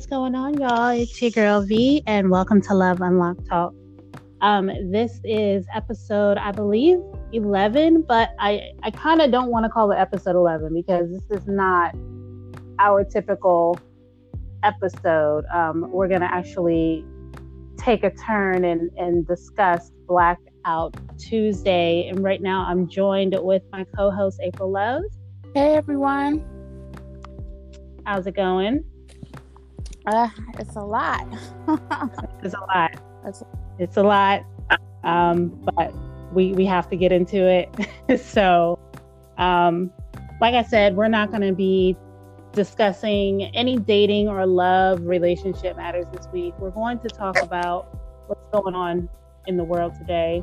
what's going on, y'all? It's your girl V, and welcome to Love Unlocked Talk. Um, this is episode, I believe, 11, but I, I kind of don't want to call it episode 11 because this is not our typical episode. Um, we're going to actually take a turn and, and discuss Blackout Tuesday. And right now, I'm joined with my co host, April Love. Hey, everyone. How's it going? Uh, it's a lot. it's a lot. It's, it's a lot. Um, but we we have to get into it. so, um, like I said, we're not going to be discussing any dating or love relationship matters this week. We're going to talk about what's going on in the world today,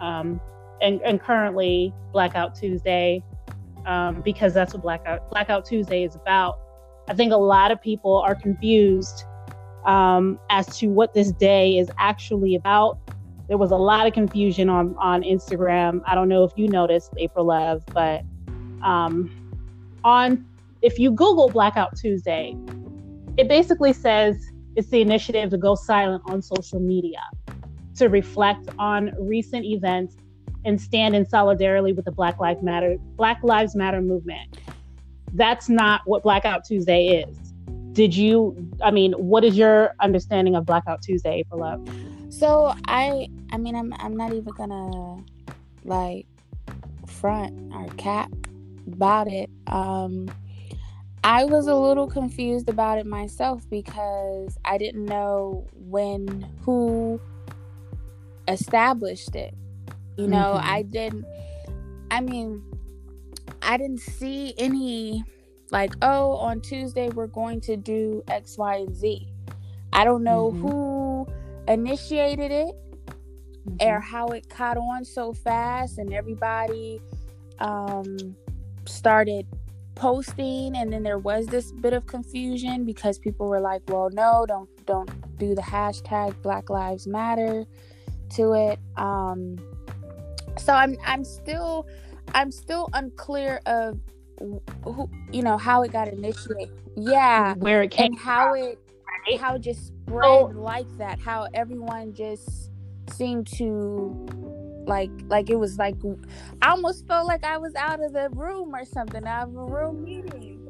um, and, and currently Blackout Tuesday, um, because that's what Blackout Blackout Tuesday is about. I think a lot of people are confused um, as to what this day is actually about. There was a lot of confusion on on Instagram. I don't know if you noticed April Love, but um, on if you Google Blackout Tuesday, it basically says it's the initiative to go silent on social media to reflect on recent events and stand in solidarity with the Black Lives Matter Black Lives Matter movement that's not what Blackout Tuesday is. Did you? I mean, what is your understanding of Blackout Tuesday, April Love? So I, I mean, I'm, I'm not even gonna like front or cap about it. Um, I was a little confused about it myself because I didn't know when who established it. You know, mm-hmm. I didn't. I mean, I didn't see any like, oh, on Tuesday we're going to do X, Y, and Z. I don't know mm-hmm. who initiated it mm-hmm. or how it caught on so fast and everybody um, started posting and then there was this bit of confusion because people were like well no don't don't do the hashtag black lives matter to it um so i'm i'm still I'm still unclear of who, you know, how it got initiated. Yeah, where it came, and how from. it, right? how it just spread oh. like that. How everyone just seemed to like like it was like I almost felt like I was out of the room or something out of a room meeting.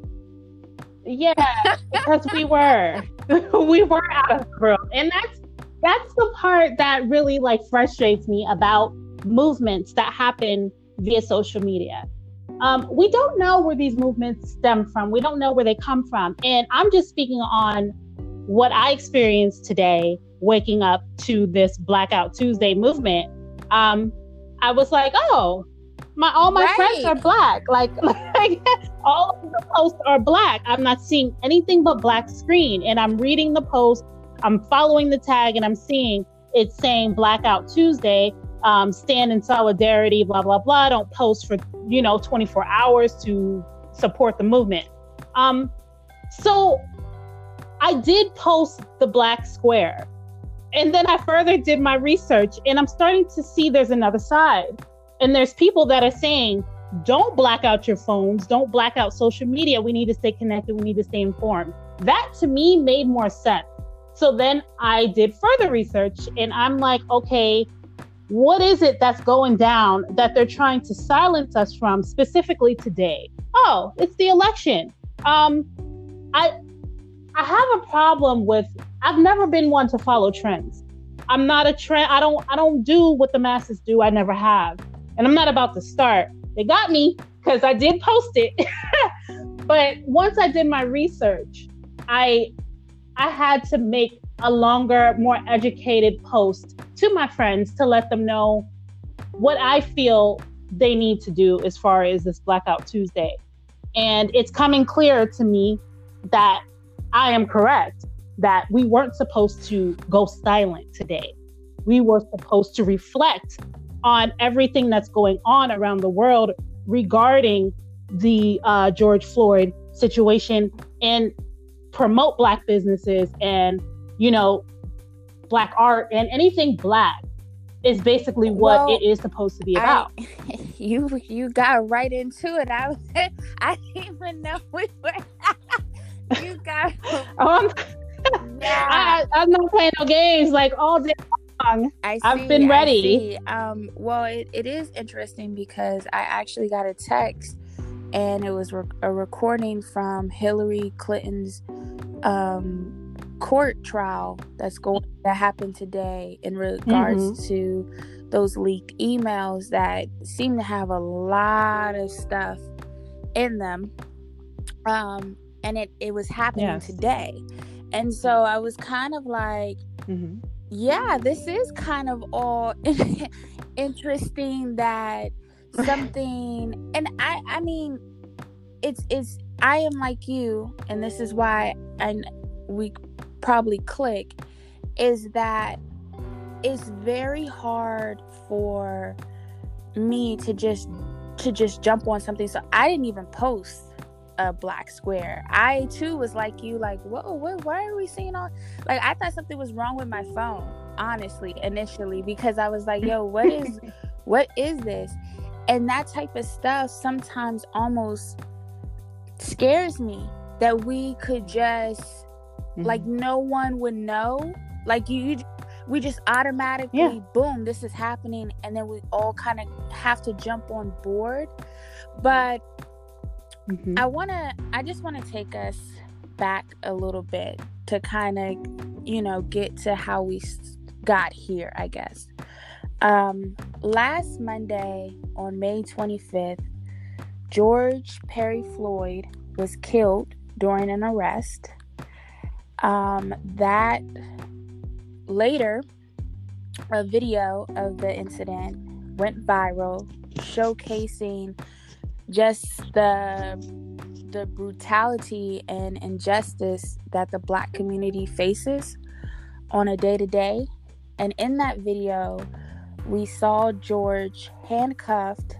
Yeah, because we were we were out of the room, and that's that's the part that really like frustrates me about movements that happen via social media. Um, we don't know where these movements stem from. We don't know where they come from. And I'm just speaking on what I experienced today, waking up to this Blackout Tuesday movement. Um, I was like, oh, my all my right. friends are black. Like, like all of the posts are black. I'm not seeing anything but black screen. And I'm reading the post, I'm following the tag, and I'm seeing it's saying Blackout Tuesday um, stand in solidarity, blah, blah, blah. Don't post for, you know, 24 hours to support the movement. Um, so I did post the black square. And then I further did my research and I'm starting to see there's another side. And there's people that are saying, don't black out your phones, don't black out social media. We need to stay connected, we need to stay informed. That to me made more sense. So then I did further research and I'm like, okay, what is it that's going down that they're trying to silence us from specifically today? Oh, it's the election. Um, I I have a problem with I've never been one to follow trends. I'm not a trend. I don't I don't do what the masses do. I never have. And I'm not about to start. They got me because I did post it. but once I did my research, I I had to make a longer, more educated post to my friends to let them know what I feel they need to do as far as this Blackout Tuesday. And it's coming clear to me that I am correct, that we weren't supposed to go silent today. We were supposed to reflect on everything that's going on around the world regarding the uh, George Floyd situation and promote Black businesses and you know, black art and anything black is basically what well, it is supposed to be about. I, you you got right into it. I was I didn't even know we were. you got. oh, I'm, yeah. I, I'm not playing no games like all day long. I have been ready. Um, well, it, it is interesting because I actually got a text and it was re- a recording from Hillary Clinton's um, court trial that's going that happened today in regards mm-hmm. to those leaked emails that seem to have a lot of stuff in them um and it it was happening yes. today and so i was kind of like mm-hmm. yeah this is kind of all interesting that something and i i mean it's it's i am like you and this is why and we probably click is that it's very hard for me to just to just jump on something. So i didn't even post a black square. I too was like you like whoa what, why are we seeing all like i thought something was wrong with my phone honestly initially because i was like yo what is what is this? And that type of stuff sometimes almost scares me that we could just mm-hmm. like no one would know like you we just automatically yeah. boom this is happening and then we all kind of have to jump on board but mm-hmm. i want to i just want to take us back a little bit to kind of you know get to how we got here i guess um last monday on may 25th george perry floyd was killed during an arrest um that Later, a video of the incident went viral, showcasing just the the brutality and injustice that the black community faces on a day to day. And in that video, we saw George handcuffed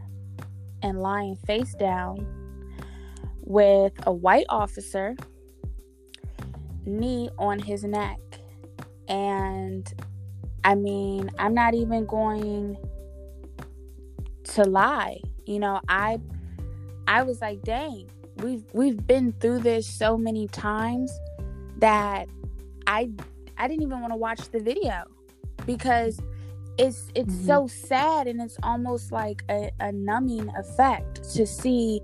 and lying face down with a white officer knee on his neck. And I mean, I'm not even going to lie. You know, I I was like, dang, we've we've been through this so many times that I I didn't even want to watch the video because it's it's mm-hmm. so sad and it's almost like a, a numbing effect to see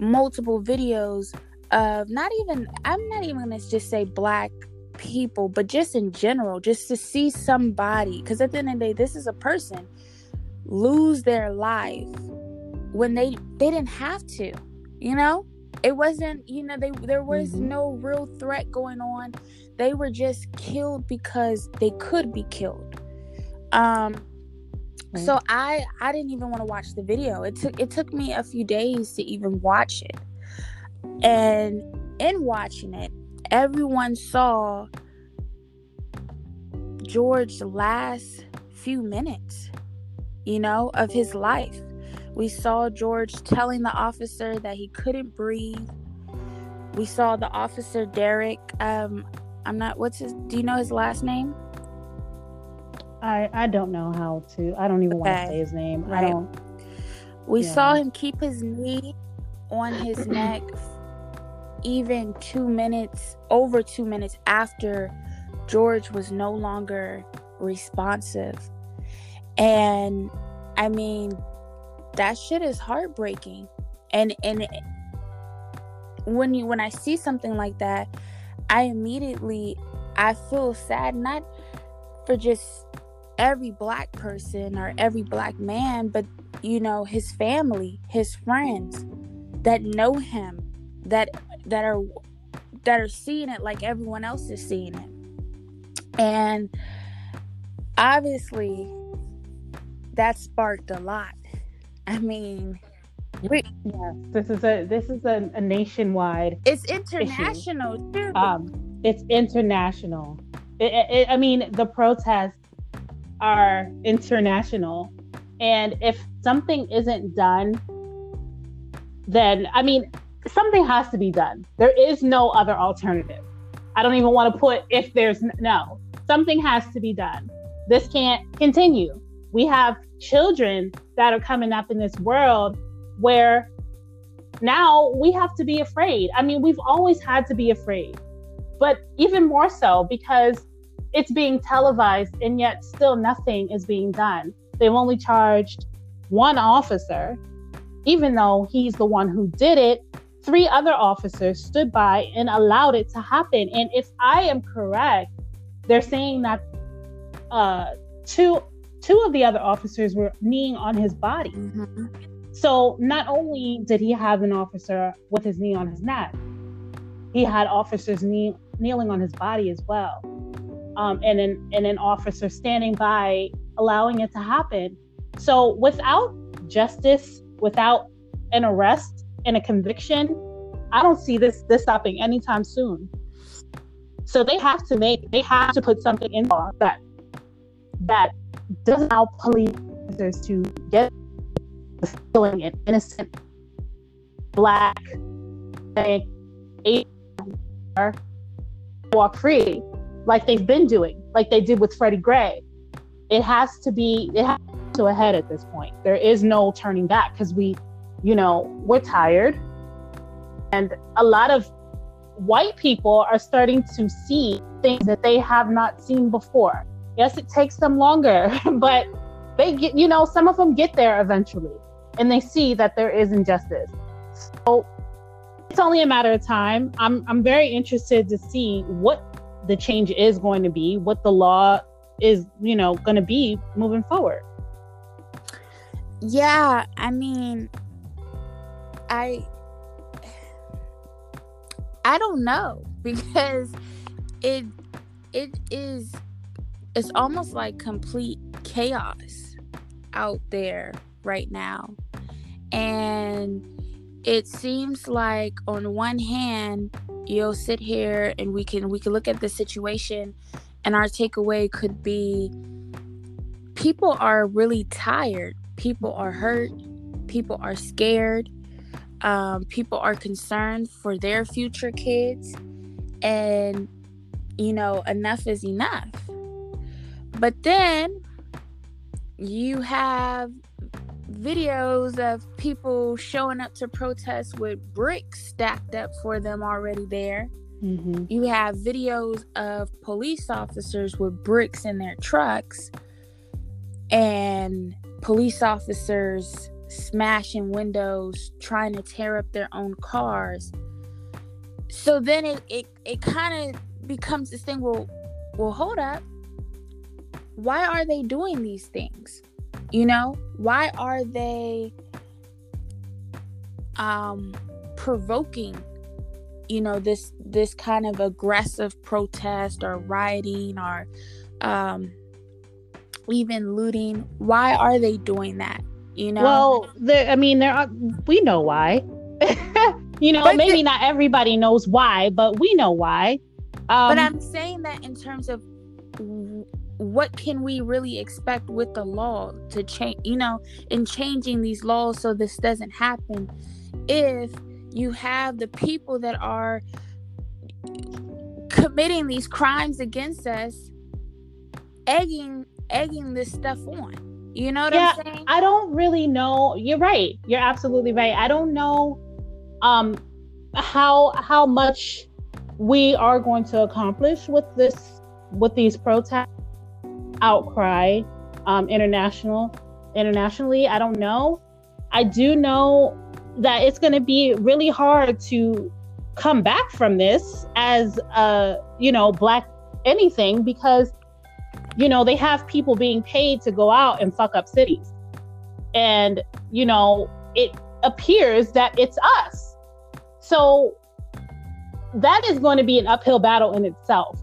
multiple videos of not even I'm not even gonna just say black people, but just in general, just to see somebody, because at the end of the day, this is a person lose their life when they they didn't have to, you know. It wasn't, you know, they there was mm-hmm. no real threat going on. They were just killed because they could be killed. Um, right. so I I didn't even want to watch the video. It took it took me a few days to even watch it, and in watching it, everyone saw George's last few minutes, you know, of his life. We saw George telling the officer that he couldn't breathe. We saw the officer Derek. Um, I'm not. What's his? Do you know his last name? I I don't know how to. I don't even okay. want to say his name. Right. I don't. We yeah. saw him keep his knee on his neck even two minutes, over two minutes after George was no longer responsive. And I mean, that shit is heartbreaking. And and when you when I see something like that, I immediately I feel sad not for just every black person or every black man, but you know, his family, his friends that know him, that that are that are seeing it like everyone else is seeing it. And obviously that sparked a lot. I mean, we, yes, this is a this is a, a nationwide. It's international too. Um, it's international. It, it, I mean, the protests are international, and if something isn't done, then I mean, something has to be done. There is no other alternative. I don't even want to put if there's no. Something has to be done. This can't continue. We have children that are coming up in this world where now we have to be afraid. I mean, we've always had to be afraid. but even more so because it's being televised and yet still nothing is being done. They've only charged one officer, even though he's the one who did it. Three other officers stood by and allowed it to happen. And if I am correct, they're saying that uh, two two of the other officers were kneeing on his body. Mm-hmm. So not only did he have an officer with his knee on his neck, he had officers knee, kneeling on his body as well, um, and an and an officer standing by allowing it to happen. So without justice, without an arrest and a conviction, I don't see this this stopping anytime soon. So they have to make they have to put something in law that that doesn't allow police officers to get feeling an innocent black eight walk free like they've been doing, like they did with Freddie Gray. It has to be it has to head at this point. There is no turning back because we, you know, we're tired. And a lot of white people are starting to see things that they have not seen before. Yes, it takes them longer, but they get, you know, some of them get there eventually and they see that there is injustice. So it's only a matter of time. I'm I'm very interested to see what the change is going to be, what the law is, you know, going to be moving forward. Yeah, I mean I I don't know because it it is it's almost like complete chaos out there right now. And it seems like on one hand you'll sit here and we can we can look at the situation and our takeaway could be people are really tired. People are hurt. People are scared um, people are concerned for their future kids and you know enough is enough but then you have videos of people showing up to protest with bricks stacked up for them already there. Mm-hmm. You have videos of police officers with bricks in their trucks and police officers smashing windows, trying to tear up their own cars. So then it it, it kind of becomes this thing well well hold up. Why are they doing these things? You know, why are they um provoking you know this this kind of aggressive protest or rioting or um even looting why are they doing that you know? Well i mean there are we know why. You know but maybe not everybody knows why but we know why. Um, but i'm saying that in terms of what can we really expect with the law to change you know in changing these laws so this doesn't happen? If you have the people that are committing these crimes against us egging egging this stuff on you know what yeah, i'm saying i don't really know you're right you're absolutely right i don't know um how how much we are going to accomplish with this with these protests outcry um, international internationally. I don't know. I do know that it's going to be really hard to come back from this as a you know black anything because you know they have people being paid to go out and fuck up cities. And you know it appears that it's us. So that is going to be an uphill battle in itself.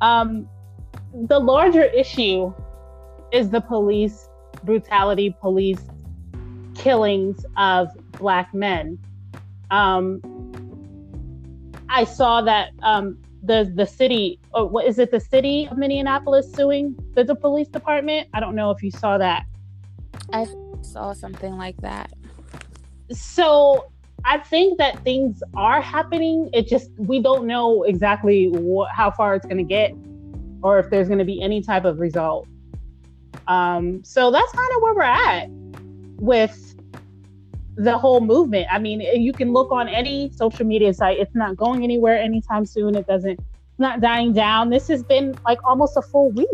Um the larger issue is the police brutality, police killings of black men. Um, I saw that um, the the city, or what is it, the city of Minneapolis suing the, the police department? I don't know if you saw that. I saw something like that. So I think that things are happening. It just we don't know exactly wh- how far it's going to get or if there's going to be any type of result. Um, so that's kind of where we're at with the whole movement. I mean, eh, you can look on any social media site, it's not going anywhere anytime soon. It doesn't it's not dying down. This has been like almost a full week.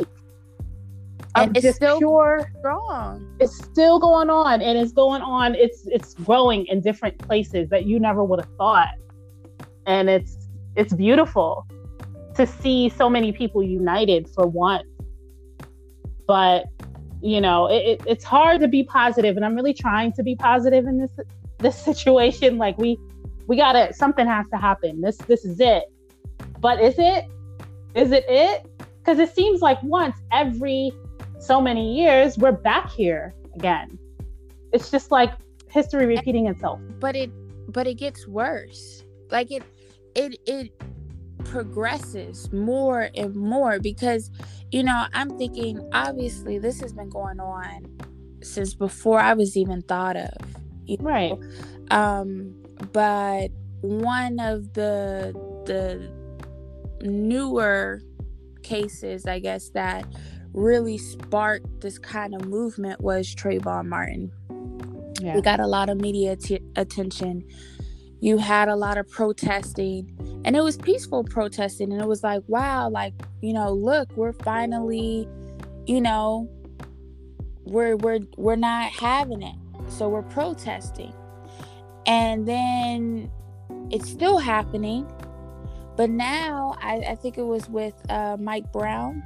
Oh, and it's still pure strong. It's still going on and it's going on. It's it's growing in different places that you never would have thought. And it's it's beautiful to see so many people united for once. But you know, it, it, it's hard to be positive, and I'm really trying to be positive in this this situation. Like we we gotta something has to happen. This this is it. But is it? Is it it? Because it seems like once every so many years we're back here again. It's just like history repeating itself. But it but it gets worse. Like it it it progresses more and more because you know i'm thinking obviously this has been going on since before i was even thought of right um but one of the the newer cases i guess that really sparked this kind of movement was Trayvon Martin. Yeah. He got a lot of media t- attention you had a lot of protesting and it was peaceful protesting and it was like wow like you know look we're finally you know we're we're we're not having it. So we're protesting. And then it's still happening but now i, I think it was with uh, mike brown.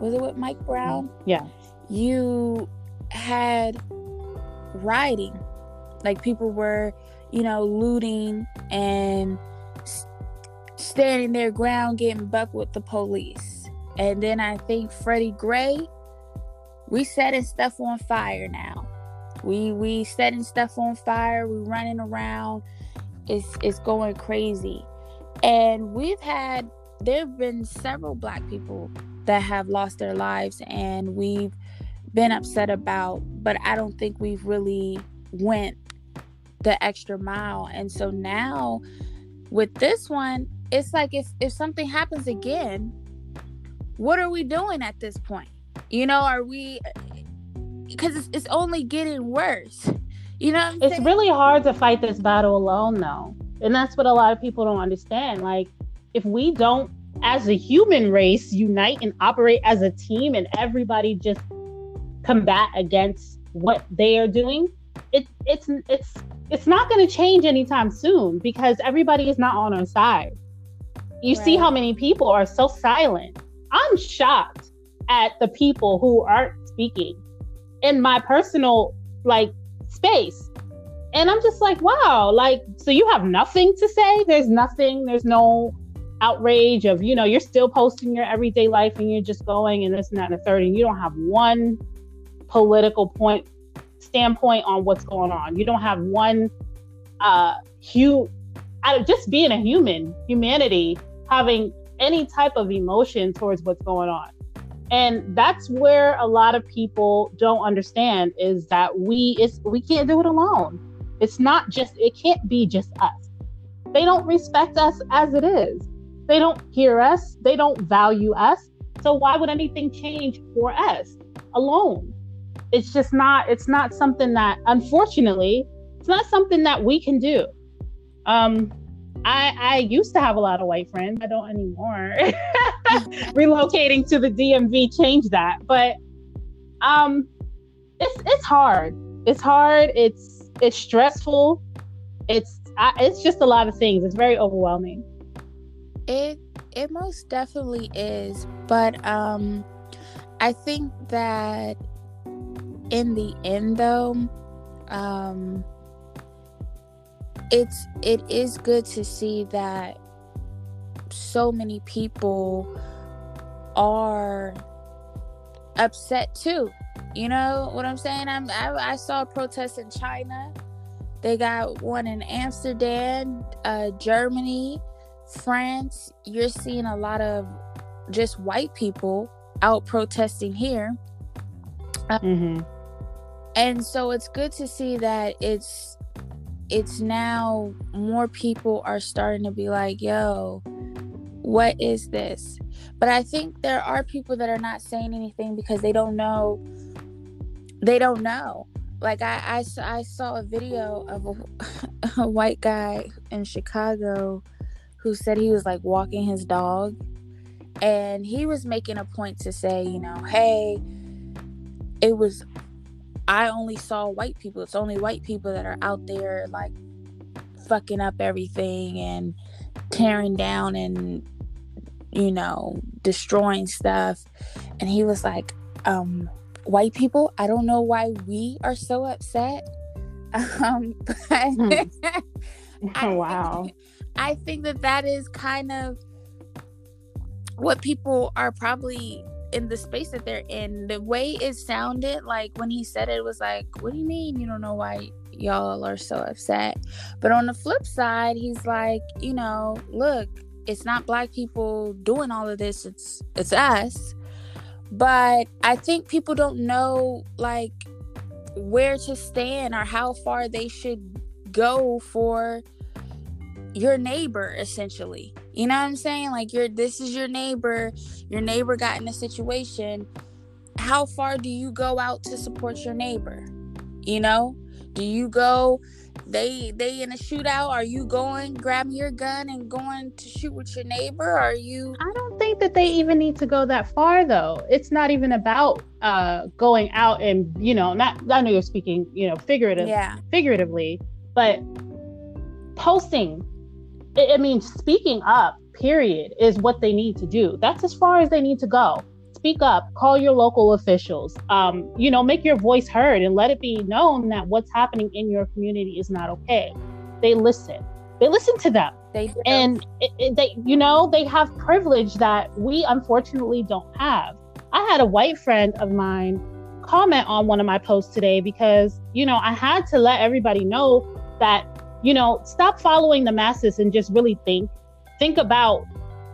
Was it with mike brown? Yeah. You had rioting. Like people were you know, looting and standing their ground, getting bucked with the police. And then I think Freddie Gray, we setting stuff on fire now. We we setting stuff on fire. We running around. It's it's going crazy. And we've had there've been several black people that have lost their lives and we've been upset about, but I don't think we've really went the extra mile. And so now with this one, it's like if if something happens again, what are we doing at this point? You know, are we because it's, it's only getting worse. You know, it's saying? really hard to fight this battle alone, though, and that's what a lot of people don't understand. Like, if we don't, as a human race, unite and operate as a team, and everybody just combat against what they are doing, it, it's it's it's not going to change anytime soon because everybody is not on our side. You right. see how many people are so silent. I'm shocked at the people who aren't speaking in my personal like space. And I'm just like, wow, like so you have nothing to say? There's nothing, there's no outrage of, you know, you're still posting your everyday life and you're just going and this and that and the third, and you don't have one political point standpoint on what's going on. You don't have one uh just being a human, humanity, having any type of emotion towards what's going on. And that's where a lot of people don't understand is that we it's we can't do it alone. It's not just it can't be just us. They don't respect us as it is. They don't hear us. They don't value us. So why would anything change for us alone? It's just not it's not something that unfortunately it's not something that we can do. Um i i used to have a lot of white friends. I don't anymore. Relocating to the dmv changed that but um it's it's hard. It's hard. It's it's stressful. It's I, it's just a lot of things. It's very overwhelming. It it most definitely is but um i think that in the end though um it's it is good to see that so many people are upset too. You know what i'm saying? I'm i, I saw protests in china. They got one in amsterdam uh, germany france. You're seeing a lot of just white people out protesting here. Mm-hmm and so it's good to see that it's it's now more people are starting to be like yo what is this? But i think there are people that are not saying anything because they don't know they don't know. Like i i, I saw a video of a, a white guy in chicago who said he was like walking his dog. And he was making a point to say, you know, hey, it was I only saw white people. It's only white people that are out there like fucking up everything and tearing down and you know, destroying stuff. And he was like, um, white people, I don't know why we are so upset. Um, but hmm. I wow. Think, I think that that is kind of what people are probably in the space that they're in. The way it sounded like when he said it, was like, what do you mean you don't know why y'all are so upset? But on the flip side, he's like, you know, look, it's not black people doing all of this it's it's us but i think people don't know like where to stand or how far they should go for your neighbor essentially you know what i'm saying? Like you're this is your neighbor. Your neighbor got in a situation. How far do you go out to support your neighbor? You know? Do you go they they in a shootout? Are you going grabbing your gun and going to shoot with your neighbor? Are you i don't think that they even need to go that far though. It's not even about uh going out and you know not i know you're speaking you know figurative yeah. figuratively but posting i mean speaking up period is what they need to do that's as far as they need to go speak up, call your local officials, um, you know, make your voice heard and let it be known that what's happening in your community is not okay. They listen. They listen to them. They do. And it, it, they, you know, they have privilege that we unfortunately don't have. I had a white friend of mine comment on one of my posts today because, you know, I had to let everybody know that, you know, stop following the masses and just really think. Think about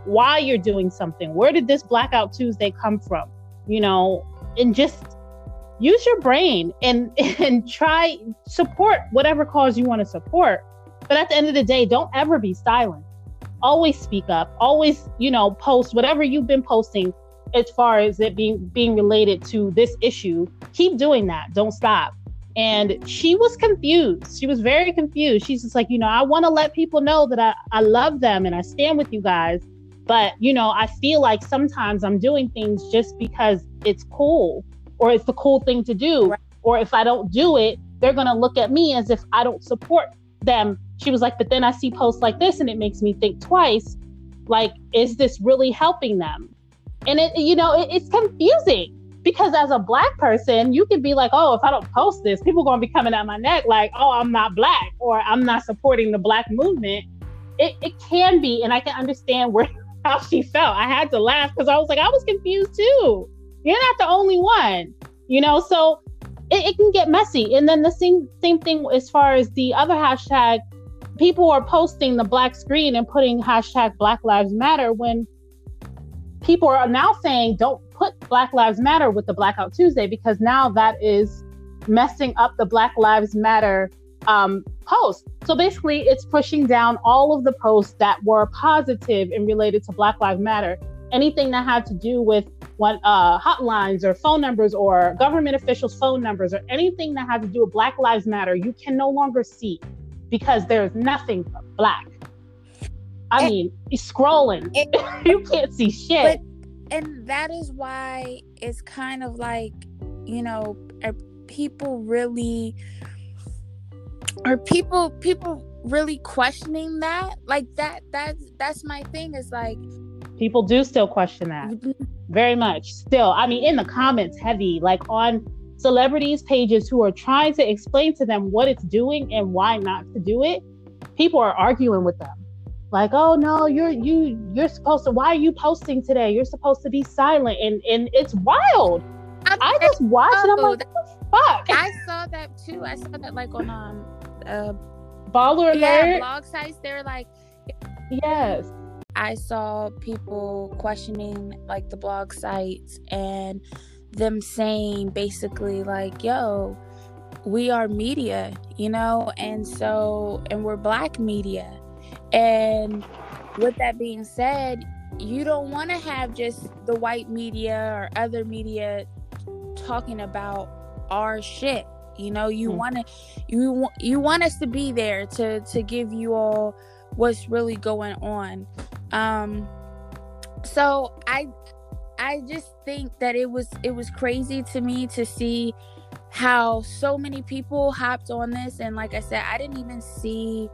why you're doing something. Where did this Blackout Tuesday come from? You know, and just use your brain and and try support whatever cause you want to support. But at the end of the day, don't ever be silent. Always speak up. Always, you know, post whatever you've been posting as far as it being being related to this issue. Keep doing that. Don't stop. And she was confused. She was very confused. She's just like, you know, I want to let people know that I, I love them and I stand with you guys. But, you know, I feel like sometimes I'm doing things just because it's cool or it's the cool thing to do. Right. Or if I don't do it, they're going to look at me as if I don't support them. She was like, but then I see posts like this and it makes me think twice. Like, is this really helping them? And it, you know, it, it's confusing because as a black person, you can be like, oh, if I don't post this, people to be coming at my neck like, oh, I'm not black or I'm not supporting the black movement. It, it can be, and I can understand where how she felt. I had to laugh because I was like, I was confused too. You're not the only one, you know. So it, it can get messy. And then the same same thing as far as the other hashtag, people are posting the black screen and putting hashtag Black Lives Matter when people are now saying don't put Black Lives Matter with the Blackout Tuesday because now that is messing up the Black Lives Matter um, posts. So basically, it's pushing down all of the posts that were positive and related to Black Lives Matter. Anything that had to do with what uh, hotlines or phone numbers or government officials' phone numbers or anything that had to do with Black Lives Matter, you can no longer see because there's nothing black. I and, mean, scrolling, it, you can't see shit. And that is why it's kind of like, you know, are people really are people people really questioning that? Like that that's that's my thing is like people do still question that. Mm-hmm. Very much. Still i mean in the comments heavy like on celebrities pages who are trying to explain to them what it's doing and why not to do it people are arguing with them like oh no you're you you're supposed to why are you posting today? You're supposed to be silent. And and it's wild. I, I just watched oh, it. I'm like fuck? I saw that too. I saw that like on um uh, baller alert. Yeah, blog sites. They're like, yes. I saw people questioning like the blog sites and them saying basically like, "Yo, we are media," you know, and so and we're black media, and with that being said, you don't want to have just the white media or other media talking about our shit you know, you mm. want to you you want us to be there to to give you all what's really going on. Um so I I just think that it was it was crazy to me to see how so many people hopped on this and like I said I didn't even see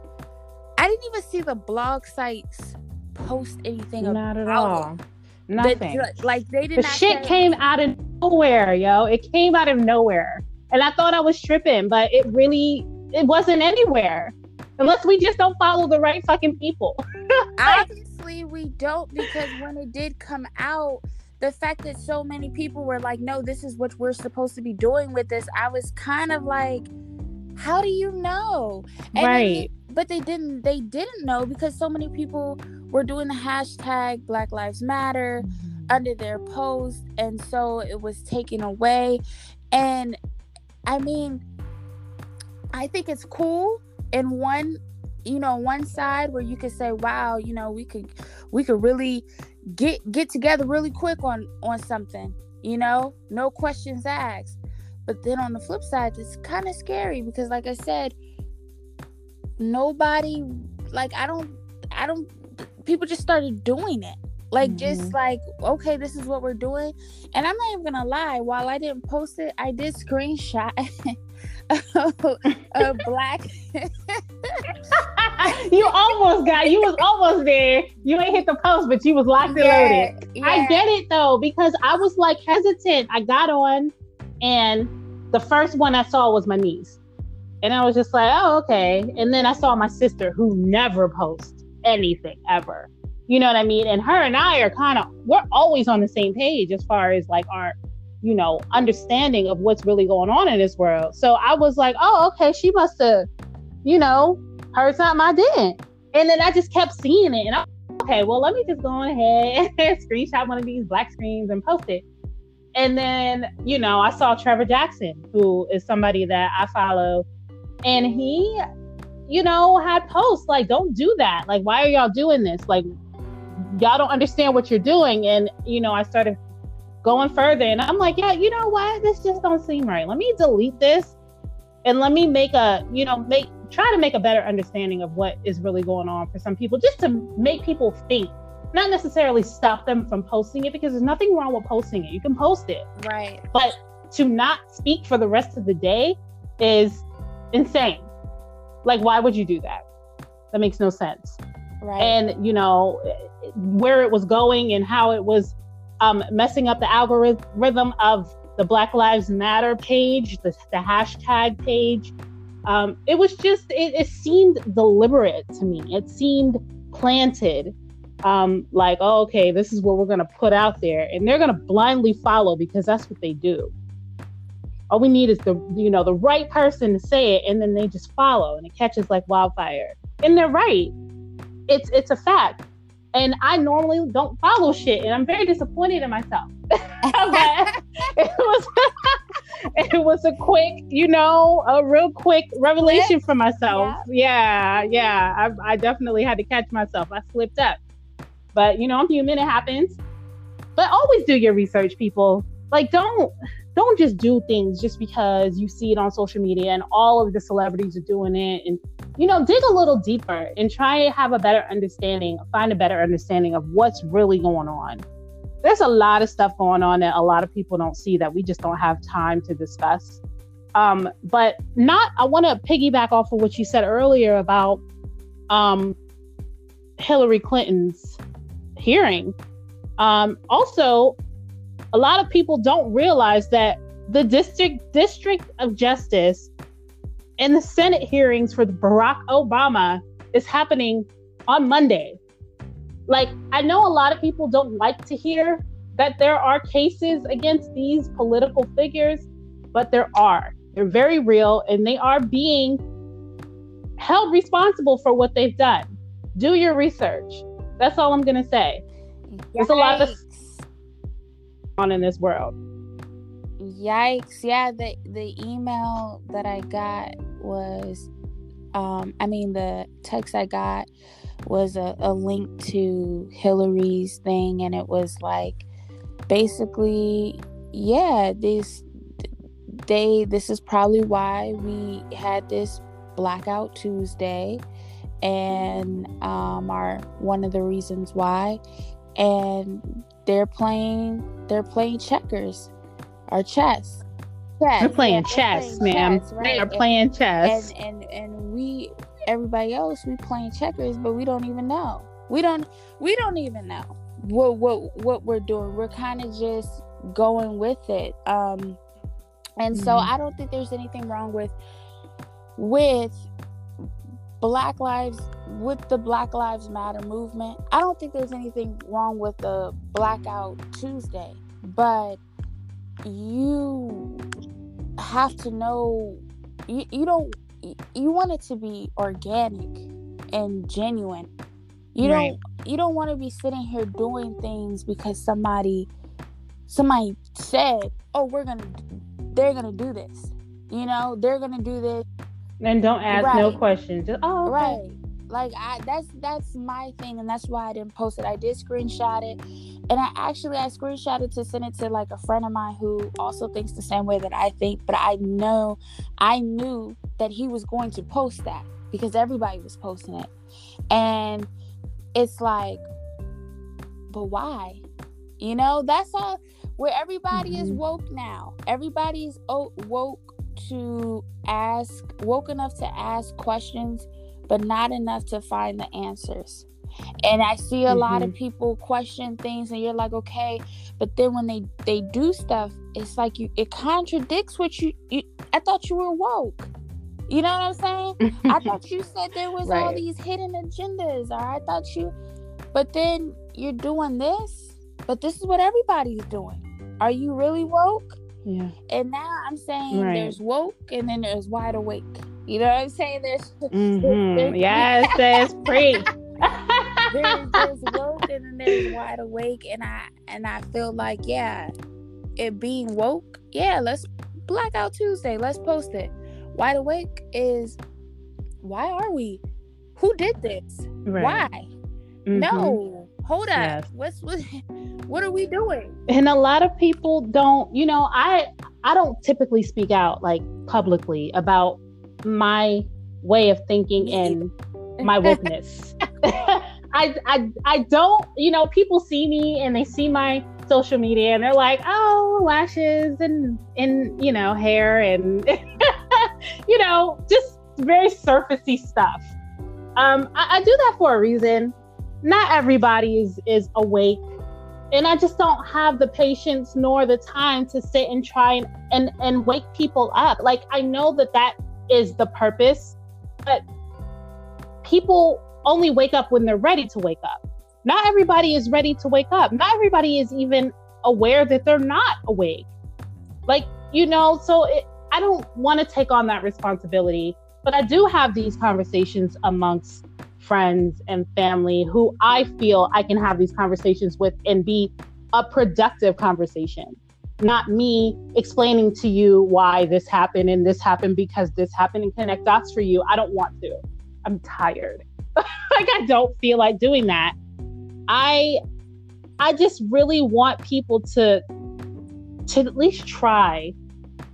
I didn't even see the blog sites post anything not at all. It. Nothing. The, like they did. The shit say- came out of nowhere, yo. It came out of nowhere, and I thought I was tripping, but it really it wasn't anywhere, unless we just don't follow the right fucking people. Obviously, we don't because when it did come out, the fact that so many people were like, "No, this is what we're supposed to be doing with this," I was kind of like, "How do you know?" And right. but they didn't. They didn't know because so many people were doing the hashtag Black Lives Matter under their post, and so it was taken away. And I mean, I think it's cool in one you know one side where you could say wow you know we could we could really get get together really quick on on something you know no questions asked but then on the flip side it's kind of scary because like i said nobody like i don't i don't people just started doing it. Like mm-hmm. just like okay this is what we're doing. And i'm not even gonna lie while i didn't post it i did screenshot a black you almost got you was almost there. You ain't hit the post but you was locked and yeah, loaded. Yeah. i get it though because i was like hesitant. I got on and the first one i saw was my niece and i was just like oh okay and then i saw my sister who never posts anything ever. You know what I mean? And her and I are kind of we're always on the same page as far as like our you know understanding of what's really going on in this world. So I was like, oh okay, she must have you know heard something I didn't. And then I just kept seeing it, and I okay, well let me just go on ahead and screenshot one of these black screens and post it. And then, you know, I saw Trevor Jackson, who is somebody that I follow, and he you know, had posts like, don't do that. Like, why are y'all doing this? Like, y'all don't understand what you're doing. And, you know, I started going further and I'm like, yeah, you know what? This just don't seem right. Let me delete this and let me make a, you know, make try to make a better understanding of what is really going on for some people, just to make people think, not necessarily stop them from posting it because there's nothing wrong with posting it. You can post it. Right. But to not speak for the rest of the day is insane. Like, why would you do that? That makes no sense. Right. And, you know, where it was going and how it was um, messing up the algorithm of the Black Lives Matter page, the, the hashtag page. Um, it was just, it, it, seemed deliberate to me. It seemed planted. Um, like, oh, okay, this is what we're going to put out there. And they're going to blindly follow because that's what they do. All we need is the you know the right person to say it and then they just follow and it catches like wildfire. And they're right. It's it's a fact. And i normally don't follow shit and i'm very disappointed in myself. It was it was a quick you know a real quick revelation for myself. Yeah. Yeah, yeah. I, I definitely had to catch myself. I slipped up but you know i'm human it happens. But always do your research people. Like don't don't just do things just because you see it on social media and all of the celebrities are doing it and you know dig a little deeper and try to have a better understanding find a better understanding of what's really going on. There's a lot of stuff going on that a lot of people don't see that we just don't have time to discuss. Um, but not i want to piggyback off of what you said earlier about um, hillary clinton's hearing. Um, also a lot of people don't realize that the district district of justice and the senate hearings for barack obama is happening on monday. Like i know a lot of people don't like to hear that there are cases against these political figures but there are. They're very real and they are being held responsible for what they've done. Do your research that's all i'm going to say there's a lot of on in this world. Yikes. Yeah, the the email that I got was um I mean the text I got was a, a link to Hillary's thing and it was like basically yeah, this they this is probably why we had this blackout Tuesday and um, are one of the reasons why and they're playing they're playing checkers or chess. Chess. They're playing chess, playing ma'am. Chess, right? They are playing chess. And, and and we everybody else we playing checkers, but we don't even know. We don't we don't even know what what what we're doing. We're kind of just going with it. Um and mm-hmm. so I don't think there's anything wrong with with Black Lives with the Black Lives Matter movement. I don't think there's anything wrong with the Blackout Tuesday, but you have to know you, you don't you want it to be organic and genuine. You right. don't you don't want to be sitting here doing things because somebody somebody said, "Oh, we're going to they're going to do this." You know, they're going to do this. And don't ask right. no questions. Just, oh, okay. right. Like I that's that's my thing and that's why I didn't post it. I did screenshot it and I actually I screenshotted to send it to like a friend of mine who also thinks the same way that I think, but I know I knew that he was going to post that because everybody was posting it. And it's like but why? You know, that's all where everybody mm-hmm. is woke now. Everybody's woke to ask woke enough to ask questions but not enough to find the answers. And I see a mm-hmm. lot of mm-hmm. people question things and you're like, okay, but then when they they do stuff, it's like you it contradicts what you, you I thought you were woke. You know what I'm saying? I thought you said there was right. all these hidden agendas, or I thought you but then you're doing this, but this is what everybody's doing. Are you really woke? Yeah. And now I'm saying right. there's woke and then there's wide awake. You know what I'm saying? There's, mm-hmm. there's yes, there's preach. there's, there's woke and then there's wide awake, and I and I feel like yeah, it being woke, yeah, let's blackout Tuesday, let's post it. Wide awake is why are we? Who did this? Right. Why? Mm-hmm. No, hold up. Yes. What's what? What are we doing? And a lot of people don't. You know, I I don't typically speak out like publicly about my way of thinking and my wokeness. I, I I don't, you know, people see me and they see my social media and they're like, oh, lashes and and you know, hair and you know, just very surfacey stuff. Um, I, I do that for a reason. Not everybody is is awake and I just don't have the patience nor the time to sit and try and, and and wake people up. Like I know that that is the purpose. But people only wake up when they're ready to wake up. Not everybody is ready to wake up. Not everybody is even aware that they're not awake. Like, you know, so it, I don't want to take on that responsibility, but I do have these conversations amongst friends and family who I feel I can have these conversations with and be a productive conversation not me explaining to you why this happened and this happened because this happened and connect dots for you. I don't want to. I'm tired. like I don't feel like doing that. I I just really want people to to at least try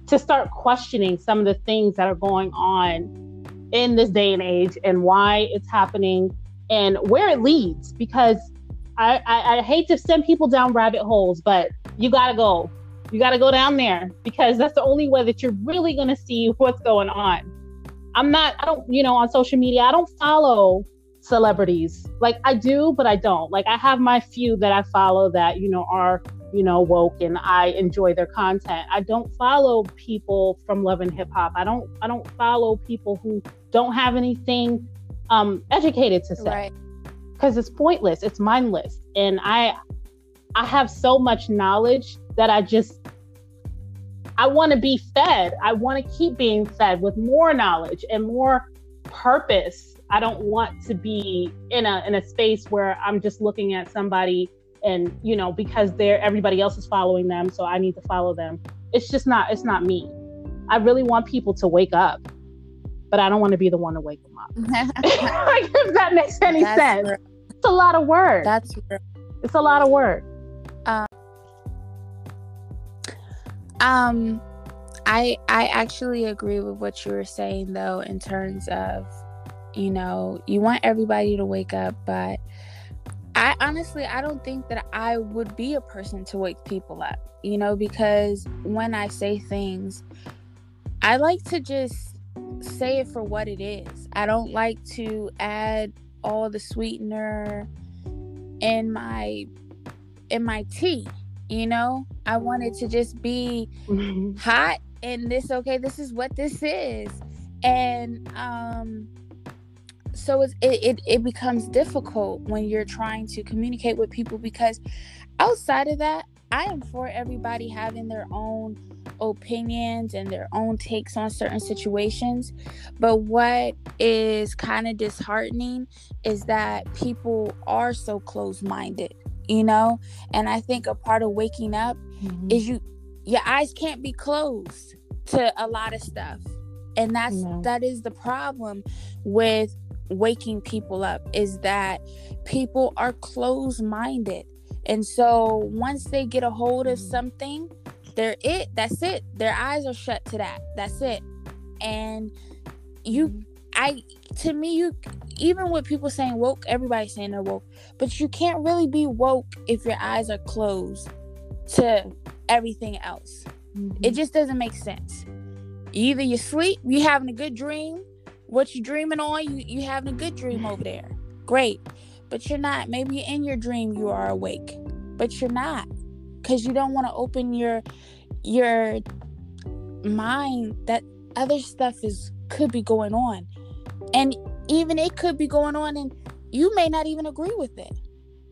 to start questioning some of the things that are going on in this day and age and why it's happening and where it leads because I, I, I hate to send people down rabbit holes, but you gotta go you got to go down there because that's the only way that you're really to see what's going on. I'm not, I don't, you know, on social media, I don't follow celebrities. Like I do, but I don't. Like I have my few that I follow that, you know, are, you know, woke and I enjoy their content. I don't follow people from Love and Hip Hop. I don't I don't follow people who don't have anything um educated to say. Right. Cuz it's pointless. It's mindless. And I I have so much knowledge that I just I want to be fed. I want to keep being fed with more knowledge and more purpose. I don't want to be in a in a space where I'm just looking at somebody and you know because they're everybody else is following them, so I need to follow them. It's just not it's not me. I really want people to wake up, but I don't want to be the one to wake them up. like if that makes any That's sense. Real. It's a lot of work. That's real. it's a lot of work. Um, um, I I actually agree with what you were saying though in terms of, you know, you want everybody to wake up, but I honestly, I don't think that I would be a person to wake people up, you know, because when I say things, I like to just say it for what it is. I don't like to add all the sweetener in my in my tea, you know? I want it to just be hot and this okay, this is what this is. And um so it, it it becomes difficult when you're trying to communicate with people because outside of that i am for everybody having their own opinions and their own takes on certain situations but what is kind of disheartening is that people are so close-minded you know and i think a part of waking up mm-hmm. is you your eyes can't be closed to a lot of stuff and that's no. that is the problem with waking people up is that people are closed minded. And so once they get a hold of something, they're it. That's it. Their eyes are shut to that. That's it. And you, I, to me, you, even with people saying woke, everybody's saying they're woke, but you can't really be woke if your eyes are closed to everything else. Mm-hmm. It just doesn't make sense. Either you sleep, you're having a good dream, what you dreaming on you you having a good dream over there. Great. But you're not maybe in your dream you are awake but you're not because you don't want to open your your mind that other stuff is could be going on. And even it could be going on and you may not even agree with it.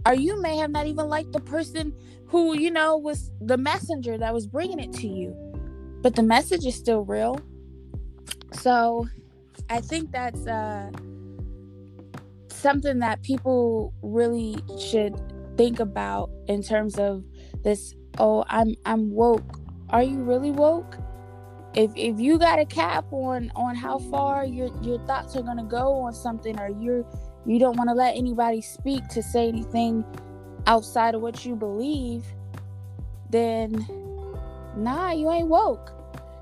Or you may have not even liked the person who you know was the messenger that was bringing it to you. But the message is still real. So I think that's uh, something that people really should think about in terms of this. Oh, I'm I'm woke. Are you really woke? If if you got a cap on on how far your your thoughts are gonna go on something, or you're you don't want to let anybody speak to say anything outside of what you believe, then nah, you ain't woke.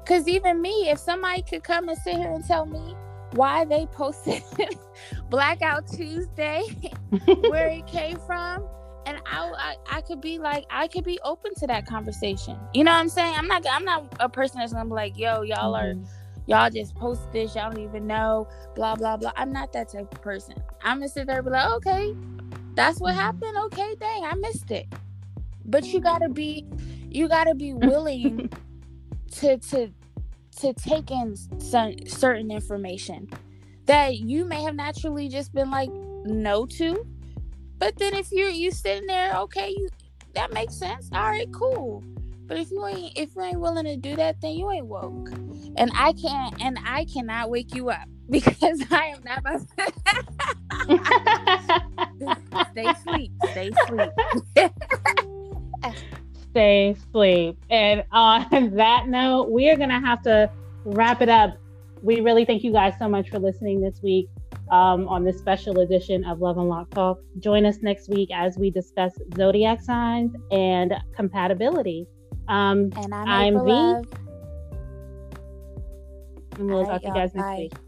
Cause even me, if somebody could come and sit here and tell me why they posted Blackout Tuesday, where it came from, and I, I, I could be like I could be open to that conversation. You know what I'm saying? I'm not I'm not a person that's gonna be like, yo, y'all mm-hmm. are y'all just post this, y'all don't even know, blah blah blah. I'm not that type of person. I'm gonna sit there and be like, okay, that's what mm-hmm. happened. Okay, dang, I missed it. But you gotta be you gotta be willing to to to take in some certain information that you may have naturally just been like no to. But then if you're you sitting there okay you that makes sense. All right cool. But if you ain't if you ain't willing to do that then you ain't woke. And i can't and i cannot wake you up because i am not my stay sleep stay sleep stay asleep. And on that note, we are going to have to wrap it up. We really thank you guys so much for listening this week um, on this special edition of Love and Lock Talk. Join us next week as we discuss zodiac signs and compatibility. Um, and I'm, I'm V. And we'll talk to you guys next week.